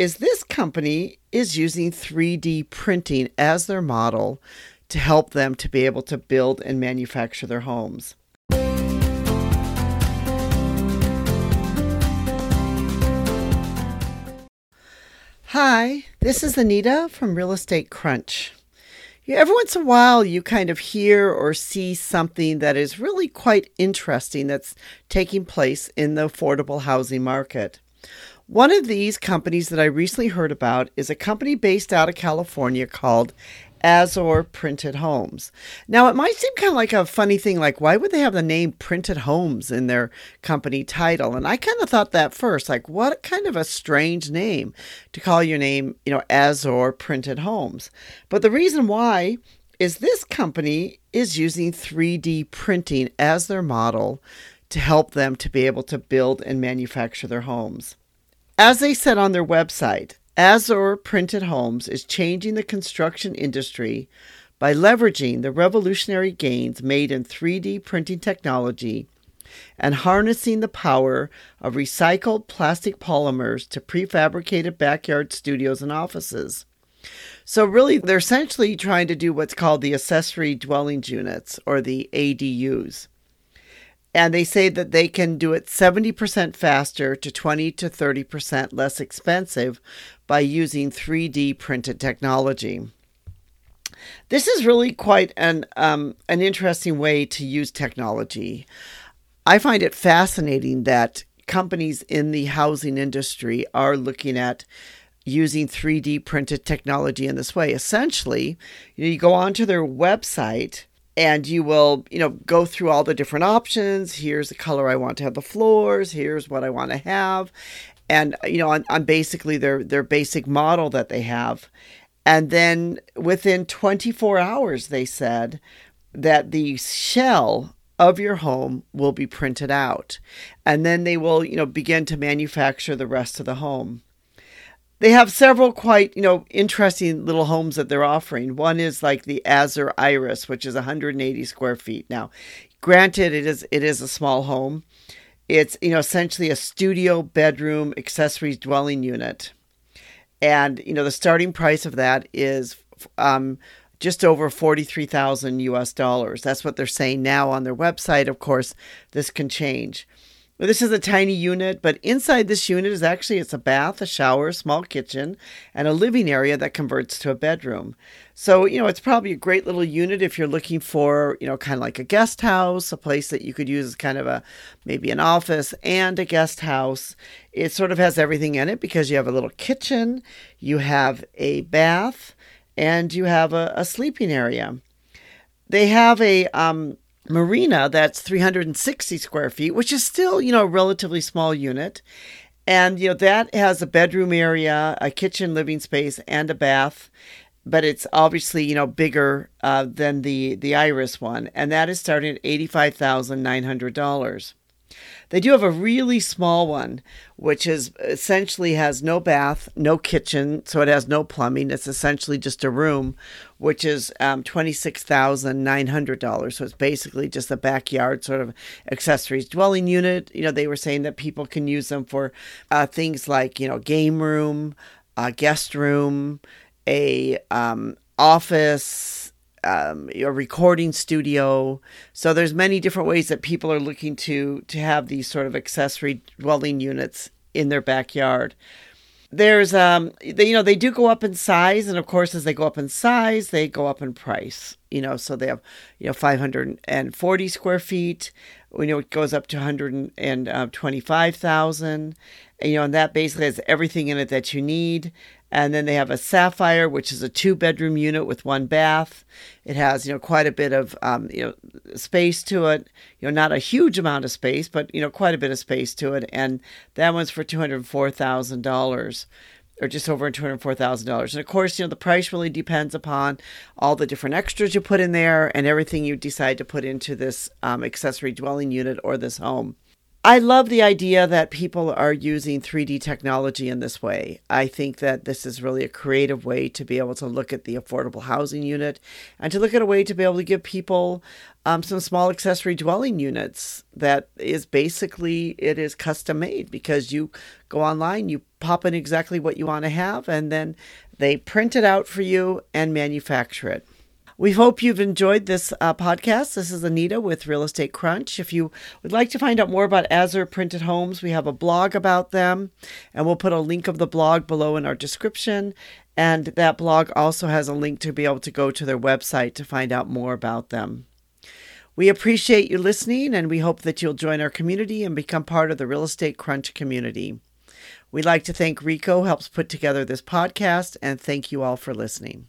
is this company is using 3D printing as their model to help them to be able to build and manufacture their homes. Hi, this is Anita from Real Estate Crunch. Every once in a while, you kind of hear or see something that is really quite interesting that's taking place in the affordable housing market. One of these companies that I recently heard about is a company based out of California called Azure Printed Homes. Now, it might seem kind of like a funny thing, like why would they have the name Printed Homes in their company title? And I kind of thought that first, like what kind of a strange name to call your name, you know, Azure Printed Homes. But the reason why is this company is using 3D printing as their model to help them to be able to build and manufacture their homes. As they said on their website, Azure Printed Homes is changing the construction industry by leveraging the revolutionary gains made in 3D printing technology and harnessing the power of recycled plastic polymers to prefabricated backyard studios and offices. So, really, they're essentially trying to do what's called the accessory dwelling units or the ADUs and they say that they can do it 70% faster to 20 to 30% less expensive by using 3D printed technology. This is really quite an um, an interesting way to use technology. I find it fascinating that companies in the housing industry are looking at using 3D printed technology in this way. Essentially, you, know, you go onto their website and you will you know go through all the different options. Here's the color i want to have the floors. Here's what i want to have. And you know on, on basically their their basic model that they have. And then within 24 hours they said that the shell of your home will be printed out. And then they will you know begin to manufacture the rest of the home they have several quite, you know, interesting little homes that they're offering. One is like the Azure Iris, which is 180 square feet. Now, granted, it is it is a small home. It's you know essentially a studio bedroom accessories dwelling unit, and you know the starting price of that is um, just over 43,000 US dollars. That's what they're saying now on their website. Of course, this can change. This is a tiny unit, but inside this unit is actually it's a bath, a shower, small kitchen, and a living area that converts to a bedroom. So, you know, it's probably a great little unit if you're looking for, you know, kind of like a guest house, a place that you could use as kind of a maybe an office and a guest house. It sort of has everything in it because you have a little kitchen, you have a bath, and you have a, a sleeping area. They have a um, marina that's 360 square feet, which is still, you know, a relatively small unit. And, you know, that has a bedroom area, a kitchen, living space, and a bath. But it's obviously, you know, bigger uh, than the, the Iris one. And that is starting at $85,900. They do have a really small one, which is essentially has no bath, no kitchen, so it has no plumbing. It's essentially just a room, which is um, twenty six thousand nine hundred dollars. So it's basically just a backyard sort of accessories dwelling unit. You know, they were saying that people can use them for uh, things like you know game room, a guest room, a um, office um, a recording studio. So there's many different ways that people are looking to to have these sort of accessory dwelling units in their backyard. There's um they, you know they do go up in size and of course as they go up in size they go up in price you know so they have you know 540 square feet we know it goes up to 125,000 you know and that basically has everything in it that you need and then they have a Sapphire, which is a two bedroom unit with one bath. It has, you know, quite a bit of, um, you know, space to it. You know, not a huge amount of space, but, you know, quite a bit of space to it. And that one's for $204,000 or just over $204,000. And of course, you know, the price really depends upon all the different extras you put in there and everything you decide to put into this um, accessory dwelling unit or this home. I love the idea that people are using 3D technology in this way. I think that this is really a creative way to be able to look at the affordable housing unit and to look at a way to be able to give people um, some small accessory dwelling units that is basically it is custom made because you go online, you pop in exactly what you want to have, and then they print it out for you and manufacture it. We hope you've enjoyed this uh, podcast. This is Anita with Real Estate Crunch. If you would like to find out more about Azure Printed Homes, we have a blog about them, and we'll put a link of the blog below in our description. And that blog also has a link to be able to go to their website to find out more about them. We appreciate you listening, and we hope that you'll join our community and become part of the Real Estate Crunch community. We'd like to thank Rico helps put together this podcast, and thank you all for listening.